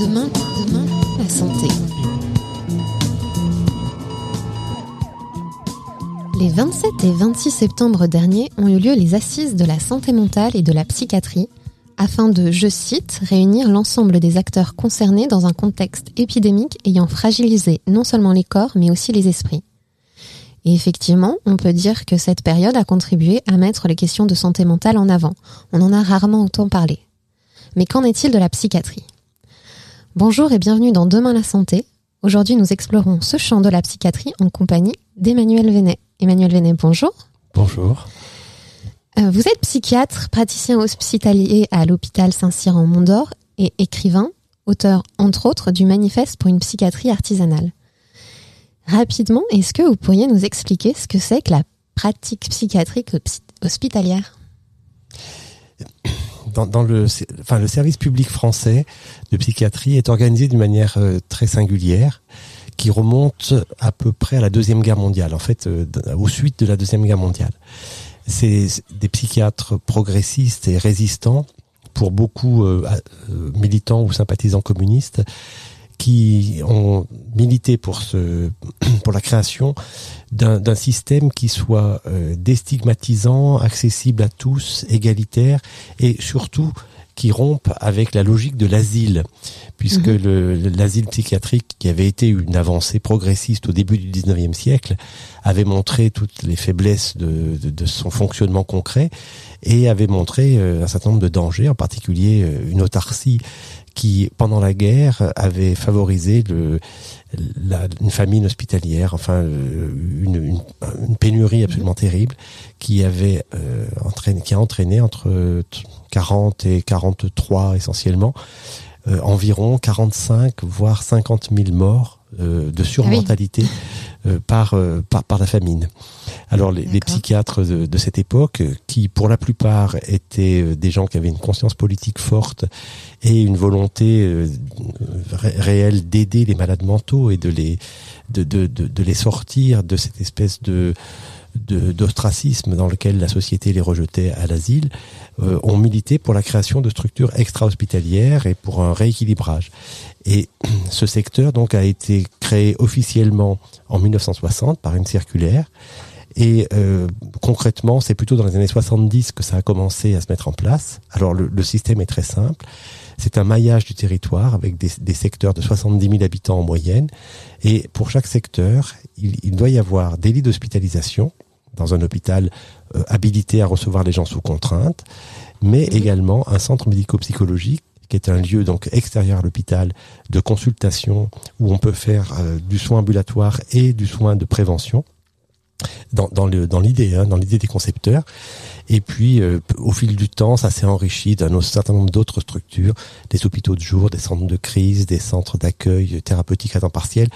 Demain, demain, la santé. Les 27 et 26 septembre dernier ont eu lieu les assises de la santé mentale et de la psychiatrie afin de, je cite, réunir l'ensemble des acteurs concernés dans un contexte épidémique ayant fragilisé non seulement les corps mais aussi les esprits. Et effectivement, on peut dire que cette période a contribué à mettre les questions de santé mentale en avant. On en a rarement autant parlé. Mais qu'en est-il de la psychiatrie? Bonjour et bienvenue dans Demain la santé. Aujourd'hui, nous explorons ce champ de la psychiatrie en compagnie d'Emmanuel Vénet. Emmanuel Vénet, bonjour. Bonjour. Euh, vous êtes psychiatre, praticien hospitalier à l'hôpital Saint-Cyr en Mont-d'Or et écrivain, auteur entre autres du manifeste pour une psychiatrie artisanale. Rapidement, est-ce que vous pourriez nous expliquer ce que c'est que la pratique psychiatrique hospitalière? Dans, le, enfin, le service public français de psychiatrie est organisé d'une manière euh, très singulière qui remonte à peu près à la deuxième guerre mondiale, en fait, euh, aux suites de la deuxième guerre mondiale. C'est des psychiatres progressistes et résistants, pour beaucoup euh, militants ou sympathisants communistes, qui ont milité pour ce, pour la création d'un système qui soit euh, déstigmatisant, accessible à tous, égalitaire et surtout qui rompe avec la logique de l'asile, puisque mhm. l'asile psychiatrique, qui avait été une avancée progressiste au début du 19e siècle, avait montré toutes les faiblesses de, de, de son fonctionnement concret et avait montré euh, un certain nombre de dangers, en particulier euh, une autarcie qui, pendant la guerre, avait favorisé le, la, une famine hospitalière, enfin euh, une, une, une pénurie absolument terrible, qui avait euh, entraîné, qui a entraîné entre 40 et 43 essentiellement, euh, environ 45 voire 50 000 morts de surmortalité ah euh, par, par, par la famine. Alors les, les psychiatres de, de, cette époque, qui pour la plupart étaient des gens qui avaient une conscience politique forte et une volonté réelle d'aider les malades mentaux et de les de, de, de, de les sortir de cette espèce de d'ostracisme dans lequel la société les rejetait à l'asile, euh, ont milité pour la création de structures extra-hospitalières et pour un rééquilibrage. Et ce secteur donc a été créé officiellement en 1960 par une circulaire. Et euh, concrètement, c'est plutôt dans les années 70 que ça a commencé à se mettre en place. Alors le, le système est très simple. C'est un maillage du territoire avec des, des, secteurs de 70 000 habitants en moyenne. Et pour chaque secteur, il, il doit y avoir des lits d'hospitalisation dans un hôpital euh, habilité à recevoir les gens sous contrainte, mais également un centre médico-psychologique qui est un lieu donc extérieur à l'hôpital de consultation où on peut faire euh, du soin ambulatoire et du soin de prévention dans, dans l'idée, dans l'idée hein, dans l'idée des concepteurs. Et puis, euh, au fil du temps, ça s'est enrichi d'un certain nombre d'autres structures, des hôpitaux de jour, des centres de crise, des centres d'accueil thérapeutique à temps partiel,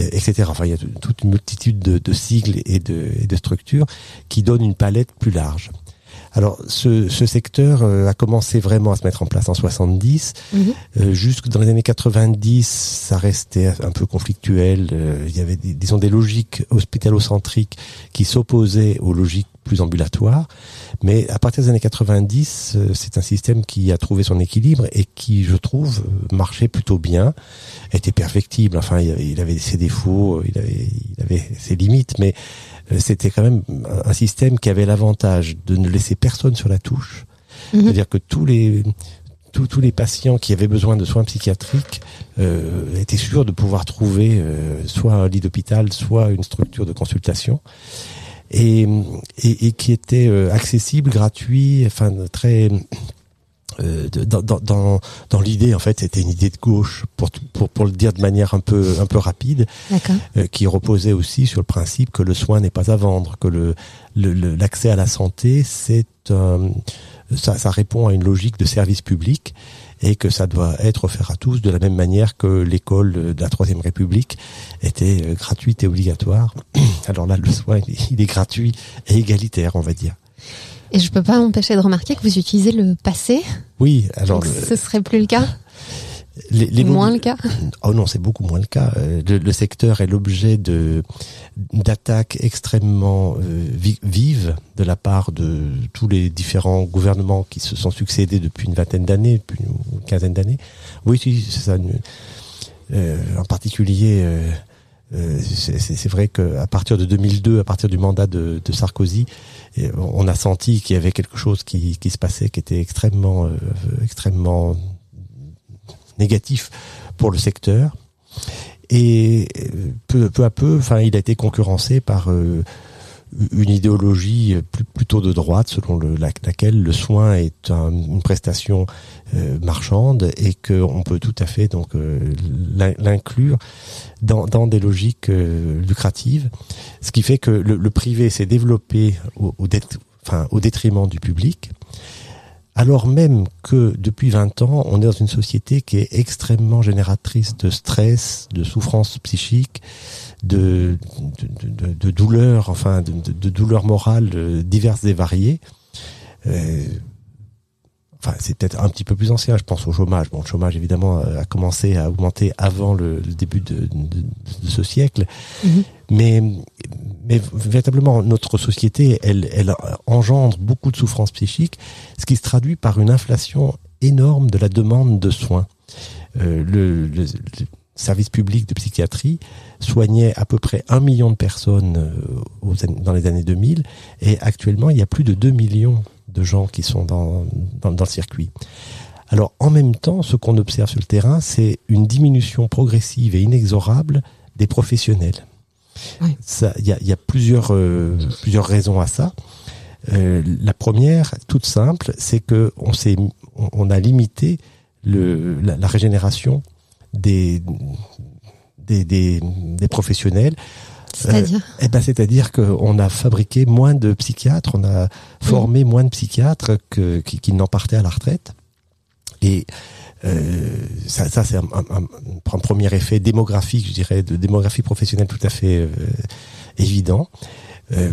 euh, etc. Enfin, il y a toute une multitude de, de sigles et de structures qui donnent une palette plus large. Alors, ce, ce secteur euh, a commencé vraiment à se mettre en place en 70. Mhm. Euh, jusque dans les années 90, ça restait un peu conflictuel. Euh, il y avait, des, disons, des logiques hospitalocentriques qui s'opposaient aux logiques plus ambulatoires. Mais à partir des années 90, c'est un système qui a trouvé son équilibre et qui, je trouve, marchait plutôt bien, était perfectible. Enfin, il avait ses défauts, il avait, il avait ses limites, mais euh, c'était quand même un système qui avait l'avantage de ne laisser personne sur la touche. Mhm. C'est-à-dire que tous les tous, tous les patients qui avaient besoin de soins psychiatriques euh, étaient sûrs de pouvoir trouver euh, soit un lit d'hôpital, soit une structure de consultation. Et, et, et qui était euh, accessible, gratuit, enfin très euh, dans, dans, dans, l'idée, en fait, c'était une idée de gauche, pour, pour, pour le dire de manière un peu, un peu rapide, euh, qui reposait aussi sur le principe que le soin n'est pas à vendre, que le, l'accès à la santé, c'est ça, ça répond à une logique de service public et que ça doit être offert à tous de la même manière que l'école de la Troisième République était euh, gratuite et obligatoire. Alors là, le soin, il est gratuit et égalitaire, on va dire. Et je peux pas m'empêcher de remarquer que vous utilisez le passé? Oui, alors. ce serait plus le cas? Les, moins le cas Oh non, c'est beaucoup moins le cas. Euh, le, secteur est l'objet de d'attaques extrêmement euh, vives de la part de tous les différents gouvernements qui se sont succédés depuis une vingtaine d'années, depuis une quinzaine d'années. Oui, c'est ça. Euh, en particulier, c'est vrai qu'à partir de 2002, à partir du mandat de, de Sarkozy, on a senti qu'il y avait quelque chose qui, qui se passait, qui était extrêmement, extrêmement négatif pour le secteur. Et euh, peu, à peu, enfin, il a été concurrencé par euh, une idéologie plutôt de droite, selon le, laquelle le soin est une prestation euh, marchande et qu'on peut tout à fait donc l'inclure dans, des logiques lucratives, ce qui fait que le, privé s'est développé au détriment du public alors même que depuis 20 ans, on est dans une société qui est extrêmement génératrice de stress, de souffrance psychique, de, de, douleurs, enfin de, douleurs morales euh, diverses et variées. Euh, enfin c'est peut-être un petit peu plus ancien, je pense au chômage. Bon, le chômage évidemment a commencé à augmenter avant le, début de, ce siècle, mhm. mais mais véritablement notre société, elle, elle engendre beaucoup de souffrances psychiques, ce qui se traduit par une inflation énorme de la demande de soins. Euh, le, le, service public de psychiatrie soignait à peu près un million de personnes euh, dans les années 2000 et actuellement il y a plus de 2 millions de gens qui sont dans, dans, le circuit. Alors en même temps, ce qu'on observe sur le terrain, c'est une diminution progressive et inexorable des professionnels. Il y, a, y a, plusieurs, euh, plusieurs raisons à ça. Euh, la première, toute simple, c'est que on, on, a limité le, la, régénération des, des, des, des professionnels c'est-à-dire euh, eh ben, C'est-à-dire qu'on a fabriqué moins de psychiatres, on a formé moins de psychiatres que, qui, qui n'en partaient à la retraite. Et euh, ça, ça c'est un, un, un, premier effet démographique, je dirais, de démographie professionnelle tout à fait euh, évident. Euh,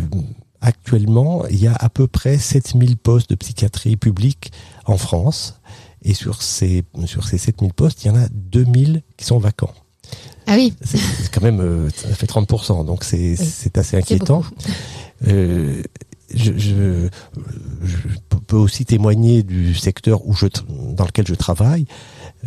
actuellement, il y a à peu près 7000 postes de psychiatrie publique en France. Et sur ces, sur ces 7000 postes, il y en a 2000 qui sont vacants. Ah oui. C'est quand même, euh, ça fait 30%, donc c'est c'est assez inquiétant. Euh, je, je, je, peux aussi témoigner du secteur où je, dans lequel je travaille.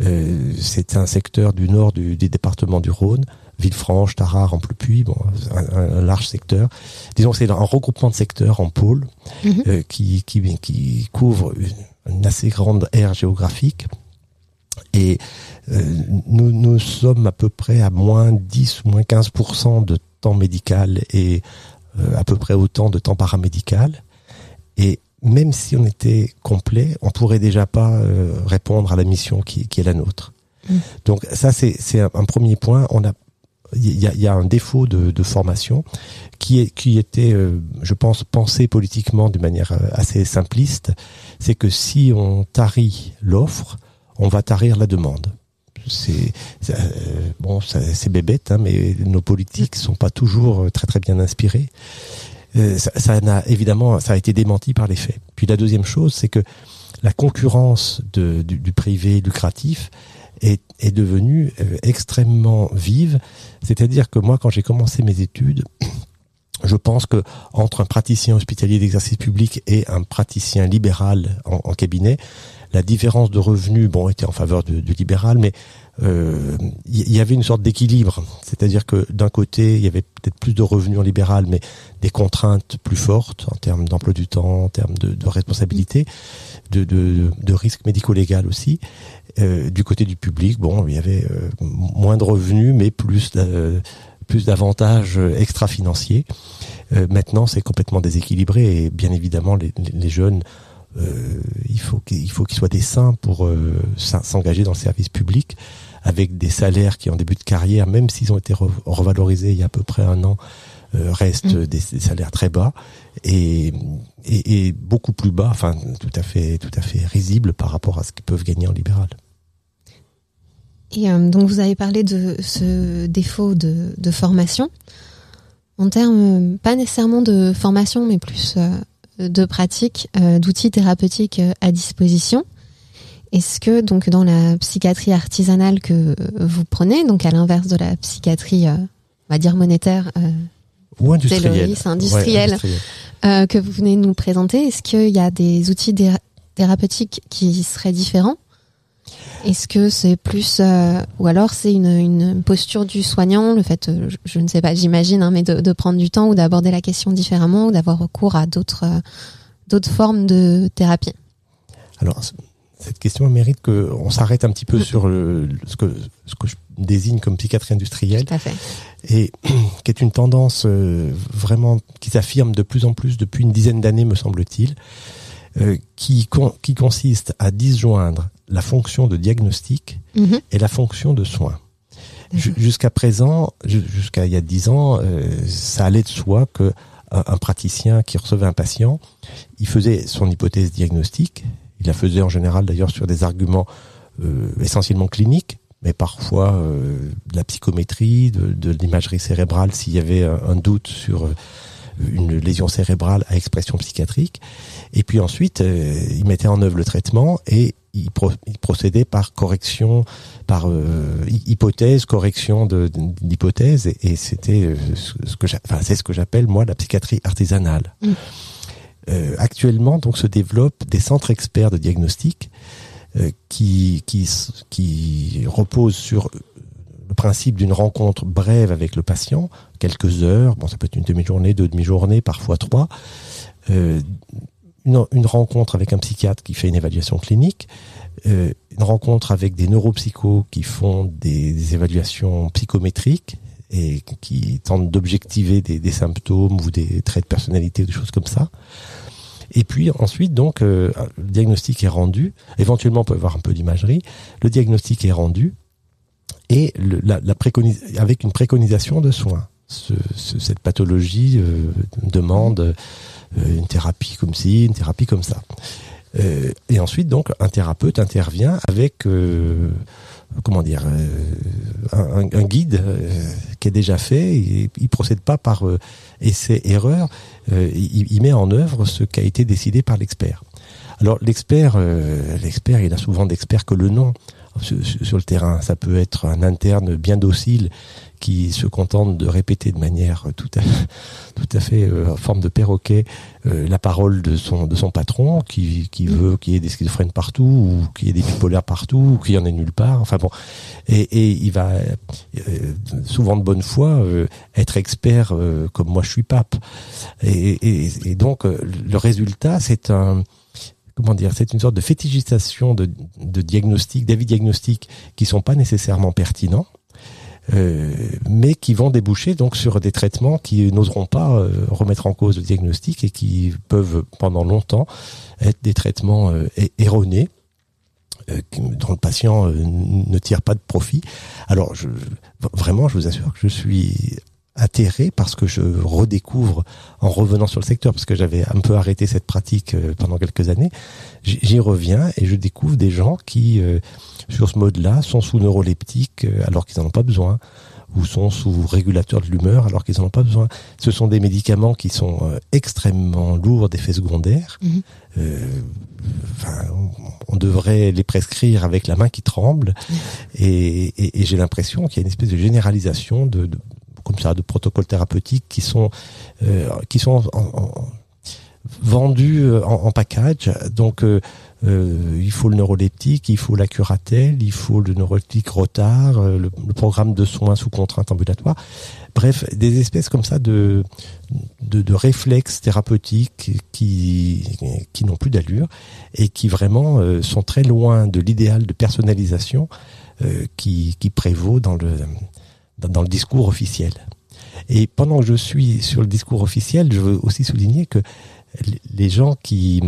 Euh, c'est un secteur du nord du, du département du Rhône, Villefranche, Tarare, Amplepuis, bon, un, un, large secteur. Disons c'est un regroupement de secteurs en pôle mhm. euh, qui, qui, qui couvre une, une assez grande aire géographique. Et euh, nous, nous sommes à peu près à moins 10 ou moins 15% de temps médical et euh, à peu près autant de temps paramédical. Et même si on était complet, on pourrait déjà pas euh, répondre à la mission qui, qui est la nôtre. Mm. Donc ça, c'est un, un premier point. On a il y a, y a, un défaut de, de, formation qui, est, qui était, je pense, pensé politiquement de manière assez simpliste. C'est que si on tarit l'offre, on va tarir la demande c'est euh, bon, c'est bébête, hein, mais nos politiques sont pas toujours euh, très très bien inspirés. Euh, ça, n'a évidemment, ça a été démenti par les faits. Puis la deuxième chose, c'est que la concurrence de, du, privé lucratif est, est devenue extrêmement vive. C'est-à-dire que moi, quand j'ai commencé mes études, je pense que entre un praticien hospitalier d'exercice public et un praticien libéral en, en cabinet, la différence de revenus, bon, était en faveur du, libéral, mais il euh, y, avait une sorte d'équilibre, c'est-à-dire que d'un côté, il y avait peut-être plus de revenus en libéral, mais des contraintes plus fortes en termes d'emploi du temps, en termes de, responsabilité, de, de, risque médico-légal aussi. Euh, du côté du public, bon, il y avait euh, moins de revenus, mais plus plus d'avantages extra-financiers. maintenant, c'est complètement déséquilibré et bien évidemment, les jeunes euh, il faut qu'il faut qu'ils soient des saints pour euh, s'engager dans le service public avec des salaires qui en début de carrière, même s'ils ont été revalorisés il y a à peu près un an, euh, restent mm. des, salaires très bas et, et, et, beaucoup plus bas, enfin tout à fait tout à fait risibles par rapport à ce qu'ils peuvent gagner en libéral. Et donc vous avez parlé de ce défaut de, de formation en termes pas nécessairement de formation, mais plus de pratiques, euh, d'outils thérapeutiques euh, à disposition. Est-ce que donc dans la psychiatrie artisanale que vous prenez, donc à l'inverse de la psychiatrie, euh, on va dire monétaire, euh, ou industrielle, industrielle, euh, que vous venez de nous présenter, est-ce qu'il y a des outils thérapeutiques qui seraient différents Est-ce que c'est plus, euh, ou alors c'est une, une, posture du soignant, le fait, euh, je, je ne sais pas, j'imagine, hein, mais de, de, prendre du temps ou d'aborder la question différemment ou d'avoir recours à d'autres d'autres formes de thérapie? Alors cette question mérite qu'on s'arrête un petit peu mm. sur le, ce, que, ce que je désigne comme psychiatrie industrielle. Tout à fait. Et qui est une tendance euh, vraiment qui s'affirme de plus en plus depuis une dizaine d'années, me semble-t-il, euh, qui, qui consiste à disjoindre la fonction de diagnostic mm-hmm. et la fonction de soin. Jusqu'à présent, jusqu'à il y a dix ans, euh, ça allait de soi que un praticien qui recevait un patient, il faisait son hypothèse diagnostique, il la faisait en général d'ailleurs sur des arguments euh, essentiellement cliniques, mais parfois euh, de la psychométrie, de, de l'imagerie cérébrale s'il y avait un, doute sur euh, une lésion cérébrale à expression psychiatrique. Et puis ensuite, il mettait en œuvre le traitement et il, procédait par correction, par hypothèse, correction d'hypothèse. Et, et c'était ce que, enfin, c'est ce que j'appelle moi la psychiatrie artisanale. Mmh. Euh, actuellement, donc, se développent des centres experts de diagnostic euh, qui, qui, qui reposent sur le principe d'une rencontre brève avec le patient, quelques heures, bon, ça peut être une demi-journée, deux demi-journées, parfois trois, euh, une, rencontre avec un psychiatre qui fait une évaluation clinique, euh, une rencontre avec des neuropsychos qui font des, évaluations psychométriques et qui tentent d'objectiver des, symptômes ou des traits de personnalité ou des choses comme ça. Et puis ensuite, donc, euh, le diagnostic est rendu. Éventuellement, on peut avoir un peu d'imagerie. Le diagnostic est rendu et la, la avec une préconisation de soins. Ce, cette pathologie euh, demande euh, une thérapie comme ci, une thérapie comme ça. et ensuite, donc, un thérapeute intervient avec comment dire, un, guide qui est déjà fait. Il, il procède pas par essai-erreur. Euh, il, met en œuvre ce qui a été décidé par l'expert. Alors l'expert, euh, l'expert, il a souvent d'experts que le nom sur, le terrain. Ça peut être un interne bien docile qui se contente de répéter de manière tout à, tout à fait euh, en forme de perroquet la parole de son de son patron qui, qui veut qu'il y ait des schizophrènes partout ou qu'il y ait des bipolaires partout ou qu'il y en ait nulle part. Enfin bon. Et, et il va souvent de bonne foi être expert comme moi je suis pape. Et, et, donc, euh, le résultat, c'est un comment dire, c'est une sorte de fétichisation de, de diagnostics, d'avis diagnostiques qui sont pas nécessairement pertinents, euh, mais qui vont déboucher donc sur des traitements qui n'oseront pas euh, remettre en cause le diagnostic et qui peuvent pendant longtemps être des traitements euh, erronés dont le patient ne tire pas de profit. Alors, je, vraiment, je vous assure que je suis atterré parce que je redécouvre en revenant sur le secteur parce que j'avais un peu arrêté cette pratique euh, pendant quelques années j'y reviens et je découvre des gens qui euh, sur ce mode-là sont sous neuroleptiques euh, alors qu'ils n'en ont pas besoin ou sont sous régulateur de l'humeur alors qu'ils n'en ont pas besoin. Ce sont des médicaments qui sont extrêmement lourds d'effets secondaires. Mhm. enfin, on, devrait les prescrire avec la main qui tremble. Et, et, et j'ai l'impression qu'il y a une espèce de généralisation de, de, comme ça de protocoles thérapeutiques qui sont euh, qui sont vendus euh, en, package. Donc euh, il faut le neuroleptique, il faut la curatelle, il faut le neuroleptique retard, le, programme de soins sous contrainte ambulatoire. Bref, des espèces comme ça de de, de réflexes thérapeutiques qui qui n'ont plus d'allure et qui vraiment sont très loin de l'idéal de personnalisation qui qui prévaut dans le dans le discours officiel. Et pendant que je suis sur le discours officiel, je veux aussi souligner que les gens qui,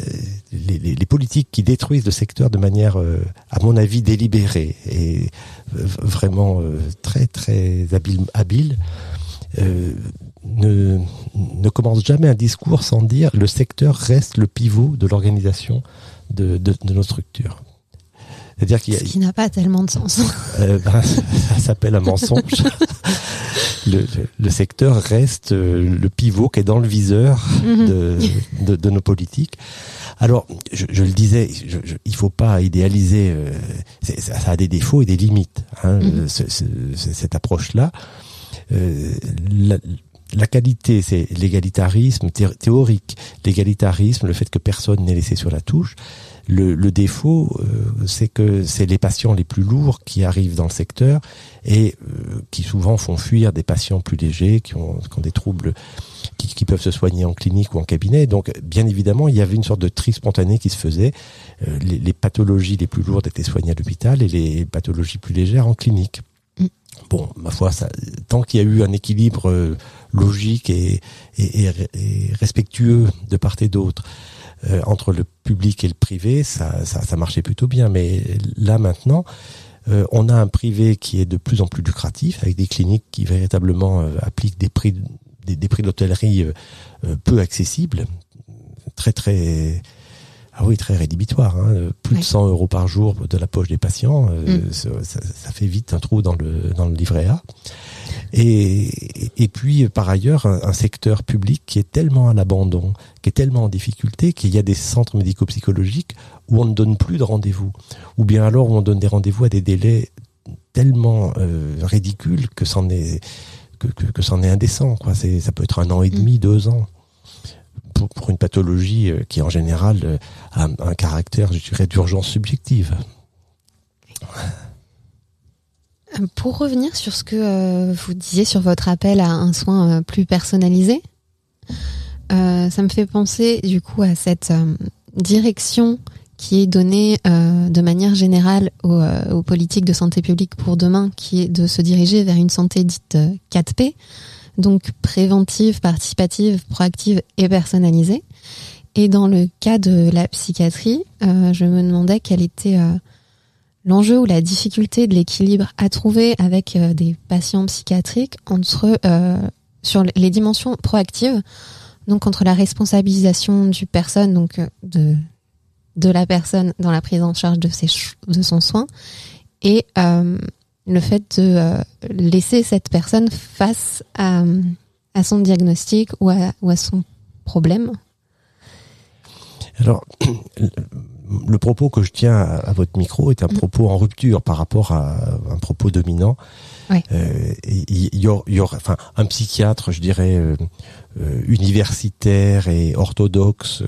euh, les, politiques qui détruisent le secteur de manière, euh, à mon avis, délibérée et vraiment euh, très très habile, ne, ne commencent jamais un discours sans dire le secteur reste le pivot de l'organisation de, de nos structures. C'est-à-dire qu'il Ce qui n'a pas tellement de sens. Euh, ben, ça, s'appelle un mensonge. le, secteur reste euh, le pivot qui est dans le viseur mhm. de, de, nos politiques. Alors, je, le disais, je, je, il faut pas idéaliser. Euh, ça, a des défauts et des limites. Hein, mhm. cette approche-là. Euh, la, la qualité, c'est l'égalitarisme théorique, l'égalitarisme, le fait que personne n'est laissé sur la touche. Le, le défaut, euh, c'est que c'est les patients les plus lourds qui arrivent dans le secteur et euh, qui souvent font fuir des patients plus légers, qui ont, qui ont des troubles qui, qui, peuvent se soigner en clinique ou en cabinet. Donc, bien évidemment, il y avait une sorte de tri spontané qui se faisait. Euh, les, les, pathologies les plus lourdes étaient soignées à l'hôpital et les pathologies plus légères en clinique. Mm. Bon, ma foi, ça, tant qu'il y a eu un équilibre logique et, et, et respectueux de part et d'autre, euh, entre le public et le privé, ça, ça, ça marchait plutôt bien. Mais là maintenant, euh, on a un privé qui est de plus en plus lucratif, avec des cliniques qui véritablement euh, appliquent des prix, des, des prix d'hôtellerie peu accessibles, très très ah oui, très rédhibitoire. Hein. Plus de 100 euros par jour de la poche des patients, mm. ça, ça, fait vite un trou dans le dans le livret A. Et, et puis, par ailleurs, un, secteur public qui est tellement à l'abandon, qui est tellement en difficulté, qu'il y a des centres médico-psychologiques où on ne donne plus de rendez-vous, ou bien alors où on donne des rendez-vous à des délais tellement euh, ridicules que c'en est que, que, que c'en est indécent. Quoi. C'est, ça peut être un an et demi, mm. deux ans. Pour, une pathologie euh, qui en général euh, a un, caractère, je dirais, d'urgence subjective. Pour revenir sur ce que euh, vous disiez sur votre appel à un soin euh, plus personnalisé, euh, ça me fait penser du coup à cette direction qui est donnée de manière générale aux, politiques de santé publique pour demain, qui est de se diriger vers une santé dite 4P, donc préventive, participative, proactive et personnalisée. Et dans le cas de la psychiatrie, je me demandais quelle était l'enjeu ou la difficulté de l'équilibre à trouver avec euh, des patients psychiatriques entre euh, sur les dimensions proactives, donc entre la responsabilisation du personne, donc euh, de de la personne dans la prise en charge de ses de son soin, et le fait de laisser cette personne face à, à son diagnostic ou à, ou à son problème. Alors, le propos que je tiens à, votre micro est un mm. propos en rupture par rapport à un propos dominant. Euh, il y, aura, enfin, un psychiatre, je dirais, euh, euh, universitaire et orthodoxe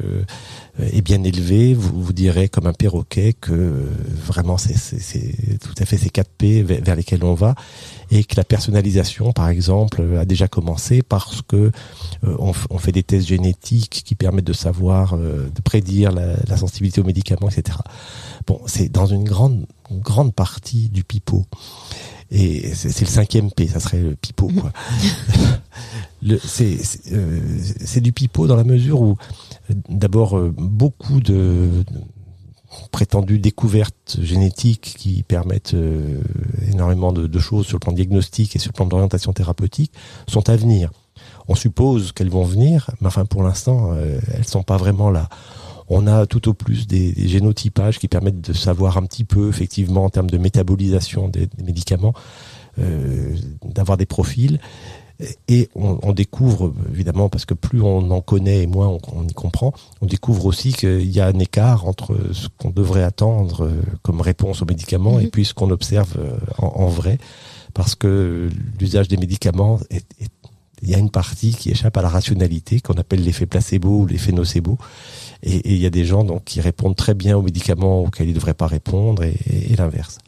et bien élevé, vous, vous direz comme un perroquet que vraiment c'est tout à fait ces 4 P vers lesquels on va et que la personnalisation, par exemple, a déjà commencé parce que on, fait des tests génétiques qui permettent de savoir, de prédire la, la sensibilité aux médicaments, etc. Bon, c'est dans une grande grande partie du pipeau. Et c'est le cinquième P, ça serait le pipeau, quoi. Euh, c'est du pipeau dans la mesure où, d'abord, euh, beaucoup de, prétendues découvertes génétiques qui permettent euh, énormément de, de, choses sur le plan diagnostique et sur le plan d'orientation thérapeutique sont à venir. On suppose qu'elles vont venir, mais enfin pour l'instant, elles sont pas vraiment là. On a tout au plus des, génotypages qui permettent de savoir un petit peu, effectivement, en termes de métabolisation des, médicaments, euh, d'avoir des profils. Et on, découvre, évidemment, parce que plus on en connaît et moins on, y comprend, on découvre aussi qu'il y a un écart entre ce qu'on devrait attendre euh, comme réponse aux médicaments et mhm. puis ce qu'on observe euh, en, vrai, parce que l'usage des médicaments il y a une partie qui échappe à la rationalité, qu'on appelle l'effet placebo ou l'effet nocebo, et il y a des gens donc qui répondent très bien aux médicaments auxquels ils ne devraient pas répondre et, et, l'inverse.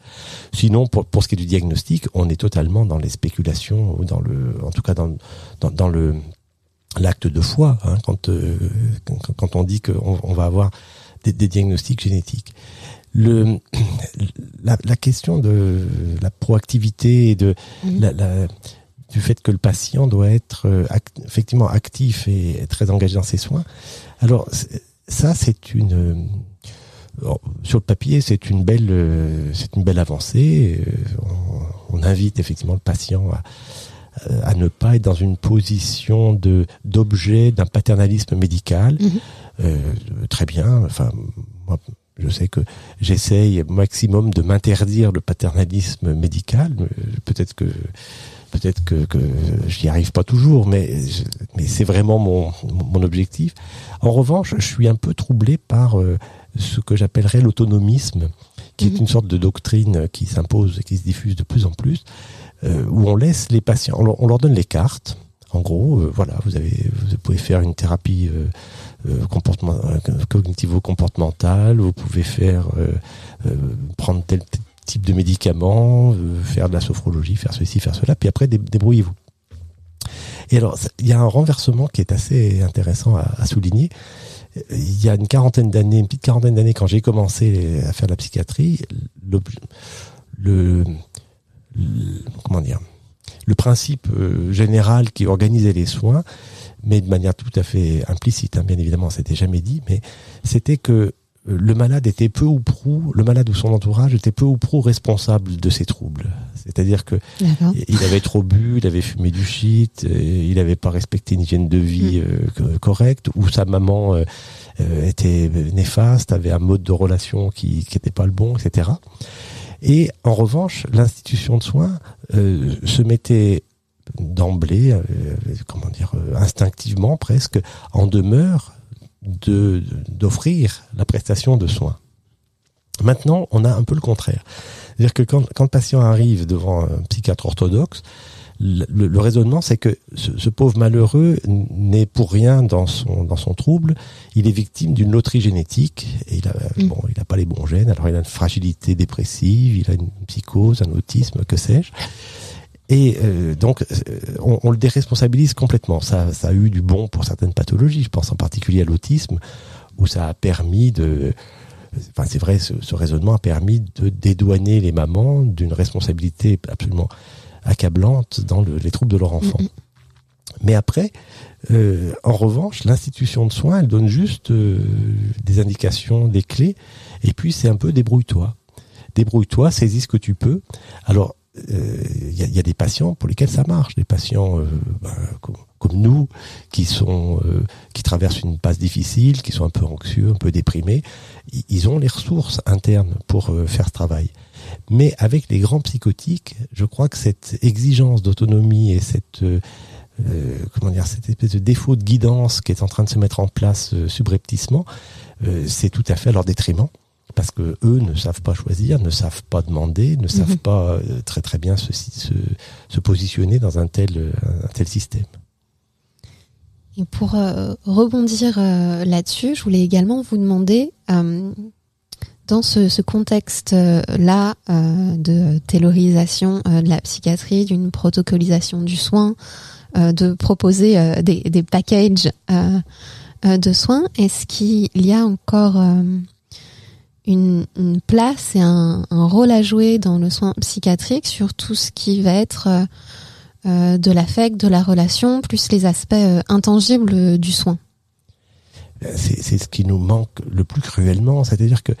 Sinon, pour, pour ce qui est du diagnostic, on est totalement dans les spéculations ou dans le, en tout cas dans, dans, dans le l'acte de foi hein, quand, euh, quand, on dit qu'on on va avoir des, des, diagnostics génétiques. Le, la, la, question de la proactivité et de mmh. la, la, du fait que le patient doit être euh, effectivement actif et très engagé dans ses soins. Alors ça, c'est une euh, sur le papier, c'est une belle, euh, c'est une belle avancée. Euh, on, invite effectivement le patient à, à, ne pas être dans une position de d'objet d'un paternalisme médical. Mhm. très bien. Enfin, moi, je sais que j'essaye au maximum de m'interdire le paternalisme médical. Peut-être que peut-être que, que j'y arrive pas toujours, mais, mais c'est vraiment mon, mon objectif. En revanche, je suis un peu troublé par euh, ce que j'appellerais l'autonomisme, qui est mhm. une sorte de doctrine qui s'impose et qui se diffuse de plus en plus, euh, où on laisse les patients, on leur donne les cartes. En gros, euh, voilà, vous avez, vous pouvez faire une thérapie comportement, cognitivo-comportementale, vous pouvez faire prendre tel type de médicaments, faire de la sophrologie, faire ceci, faire cela, puis après débrouillez-vous. Et alors, il y a un renversement qui est assez intéressant à, souligner. Il y a une quarantaine d'années, une petite quarantaine d'années, quand j'ai commencé à faire de la psychiatrie, le, le, comment dire, le principe euh, général qui organisait les soins, mais de manière tout à fait implicite, hein, bien évidemment, c'était jamais dit, mais c'était que le malade était peu ou prou, le malade ou son entourage était peu ou prou responsable de ses troubles. C'est-à-dire que il avait trop bu, il avait fumé du shit, euh, il n'avait pas respecté une hygiène de vie mm. euh, correcte, ou sa maman euh, était néfaste, avait un mode de relation qui n'était pas le bon, etc. Et en revanche, l'institution de soins se mettait d'emblée, comment dire, instinctivement presque, en demeure de d'offrir la prestation de soins. Maintenant, on a un peu le contraire. C'est-à-dire que quand, quand le patient arrive devant un psychiatre orthodoxe, le, raisonnement, c'est que ce, pauvre malheureux n'est pour rien dans son dans son trouble. Il est victime d'une loterie génétique et il a mm. bon, il a pas les bons gènes. Alors il a une fragilité dépressive, il a une psychose, un autisme, que sais-je. Et euh, donc, euh, on, on, le déresponsabilise complètement. Ça, ça a eu du bon pour certaines pathologies. Je pense en particulier à l'autisme, où ça a permis de... Enfin, c'est vrai, ce, ce, raisonnement a permis de dédouaner les mamans d'une responsabilité absolument accablante dans le, les troubles de leur enfant. Mais après, euh, en revanche, l'institution de soins, elle donne juste euh, des indications, des clés, et puis c'est un peu débrouille-toi. Débrouille-toi, saisis ce que tu peux. Alors, il euh, y, a, y, a, des patients pour lesquels ça marche, des patients euh, ben, comme, nous qui sont euh, qui traversent une passe difficile, qui sont un peu anxieux, un peu déprimés. Ils ont les ressources internes pour faire ce travail. Mais avec les grands psychotiques, je crois que cette exigence d'autonomie et cette comment dire cette espèce de défaut de guidance qui est en train de se mettre en place subrepticement, c'est tout à fait à leur détriment parce que eux ne savent pas choisir, ne savent pas demander, ne savent mhm. pas euh, très très bien se, se, positionner dans un tel, euh, un tel système. Et pour euh, rebondir là-dessus, je voulais également vous demander, dans ce, ce contexte-là de taylorisation de la psychiatrie, d'une protocolisation du soin, de proposer des, des packages de soins, est-ce qu'il y a encore une, une, place et un, un, rôle à jouer dans le soin psychiatrique sur tout ce qui va être euh, euh de l'affect, de la relation, plus les aspects euh, intangibles du soin. C'est ce qui nous manque le plus cruellement, c'est-à-dire que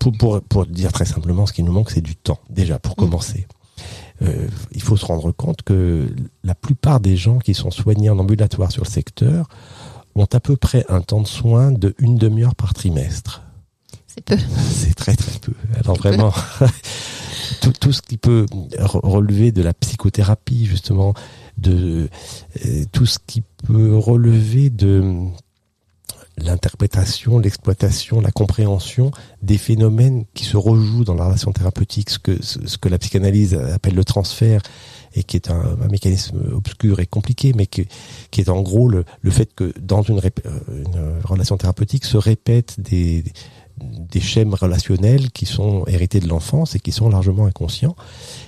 pour, pour, pour, dire très simplement, ce qui nous manque, c'est du temps, déjà, pour mm. commencer. Il faut se rendre compte que la plupart des gens qui sont soignés en ambulatoire sur le secteur ont à peu près un temps de soin de une demi-heure par trimestre. C'est peu. C'est très très peu. Alors vraiment, tout, tout, ce qui peut relever de la psychothérapie, justement, de euh, tout ce qui peut relever de l'interprétation, l'exploitation, la compréhension des phénomènes qui se rejouent dans la relation thérapeutique, ce que, ce que la psychanalyse appelle le transfert, et qui est un, un mécanisme obscur et compliqué, mais qui, qui est en gros le, le fait que dans une, euh, une relation thérapeutique se répètent des, des schèmes relationnels qui sont hérités de l'enfance et qui sont largement inconscients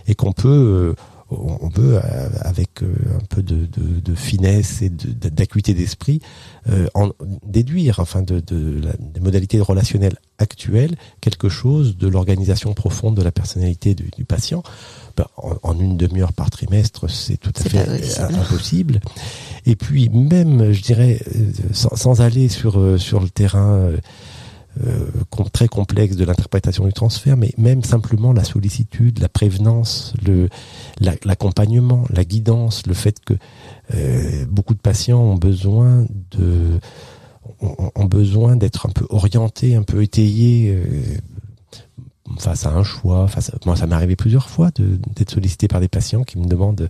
et qu'on peut euh, on peut euh, avec euh, un peu de, de, de finesse et d'acuité d'esprit en déduire enfin de, la, des modalités relationnelles actuelles quelque chose de l'organisation profonde de la personnalité du, du patient. Ben, en, une demi-heure par trimestre c'est tout à fait impossible. Et puis même je dirais sans, sans aller sur sur le terrain euh, très complexe de l'interprétation du transfert, mais même simplement la sollicitude, la prévenance, l'accompagnement, la, guidance, le fait que euh, beaucoup de patients ont besoin de ont, besoin d'être un peu orientés, un peu étayés. Euh, face à un choix. Face moi, ça m'est arrivé plusieurs fois d'être sollicité par des patients qui me demandent euh,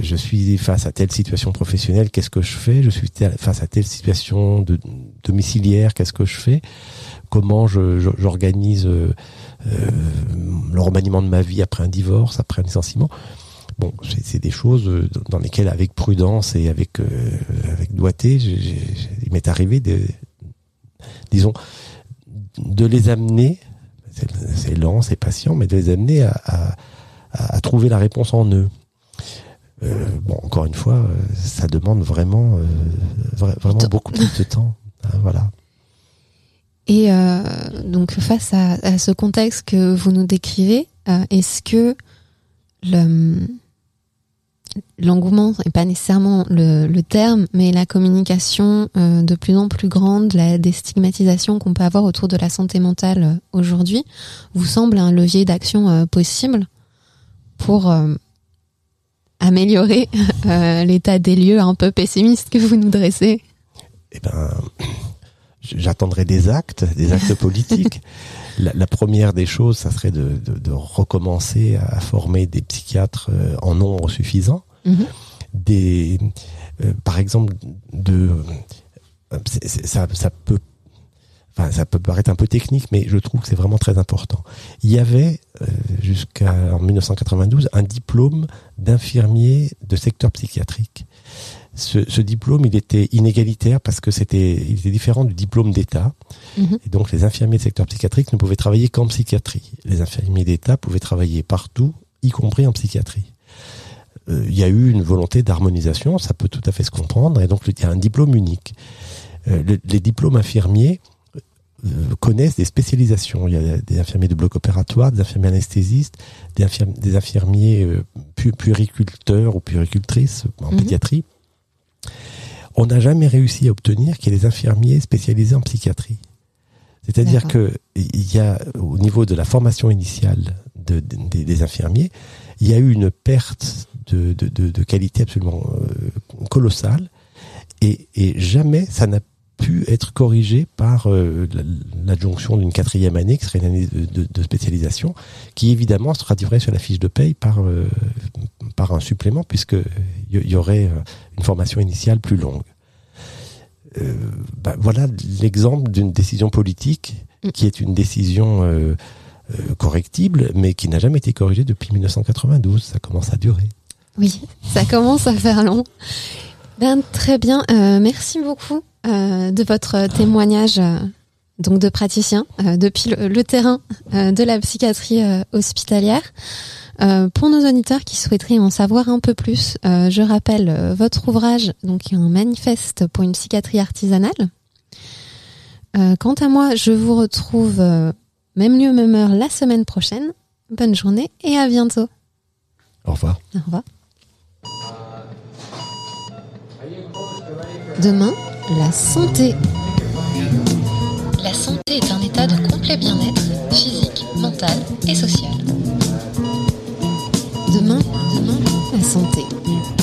je suis face à telle situation professionnelle, qu'est-ce que je fais? Je suis face à telle situation de, domiciliaire, qu'est-ce que je fais? Comment j'organise euh, euh, le remaniement de ma vie après un divorce, après un licenciement? Bon, c'est des choses dans lesquelles, avec prudence et avec avec doigté, il m'est arrivé de, disons, de les amener. C'est lent, c'est patient, mais de les amener à, à, à trouver la réponse en eux. Euh, bon, encore une fois, euh, ça demande vraiment, euh, vraiment beaucoup de temps. Hein, voilà. Et donc face à, ce contexte que vous nous décrivez, est-ce que l'engouement n'est pas nécessairement le, terme, mais la communication de plus en plus grande, la déstigmatisation qu'on peut avoir autour de la santé mentale aujourd'hui, vous semble un levier d'action possible pour améliorer euh, l'état des lieux un peu pessimiste que vous nous dressez Eh ben, j'attendrai des actes, des actes politiques. La, première des choses, ça serait de, recommencer à former des psychiatres euh, en nombre suffisant. Mhm. Des, euh, par exemple, de ça, ça peut Enfin, ça peut paraître un peu technique, mais je trouve que c'est vraiment très important. Il y avait euh, jusqu'en 1992 un diplôme d'infirmier de secteur psychiatrique. Ce, ce, diplôme, il était inégalitaire parce que c'était, il était différent du diplôme d'État. Mhm. Et donc, les infirmiers de secteur psychiatrique ne pouvaient travailler qu'en psychiatrie. Les infirmiers d'État pouvaient travailler partout, y compris en psychiatrie. Euh, il y a eu une volonté d'harmonisation, ça peut tout à fait se comprendre, et donc il y a un diplôme unique. Euh, les diplômes infirmiers, connaissent des spécialisations. Il y a des infirmiers de bloc opératoire, des infirmiers anesthésistes, des, des infirmiers euh, puériculteurs ou puéricultrices en mhm. pédiatrie. On n'a jamais réussi à obtenir qu'il y ait des infirmiers spécialisés en psychiatrie. C'est-à-dire que il y a au niveau de la formation initiale de, des infirmiers, il y a eu une perte de, de qualité absolument euh, colossale et, et jamais ça n'a pu être corrigé par euh, l'adjonction d'une quatrième année, qui serait une année de, spécialisation, qui évidemment se traduirait sur la fiche de paye par, euh, par un supplément, puisqu'il y, aurait euh, une formation initiale plus longue. Bah, voilà l'exemple d'une décision politique qui est une décision correctible, mais qui n'a jamais été corrigée depuis 1992. Ça commence à durer. Oui, ça commence à faire long. Ben, très bien, merci beaucoup euh, de votre témoignage euh, donc de praticien euh, depuis le, terrain de la psychiatrie hospitalière. pour nos auditeurs qui souhaiteraient en savoir un peu plus, je rappelle votre ouvrage, donc un manifeste pour une psychiatrie artisanale. quant à moi, je vous retrouve même lieu, même heure la semaine prochaine. Bonne journée et à bientôt. Au revoir. Au revoir. Demain, la santé. La santé est un état de complet bien-être physique, mental et social. Demain, demain, la santé.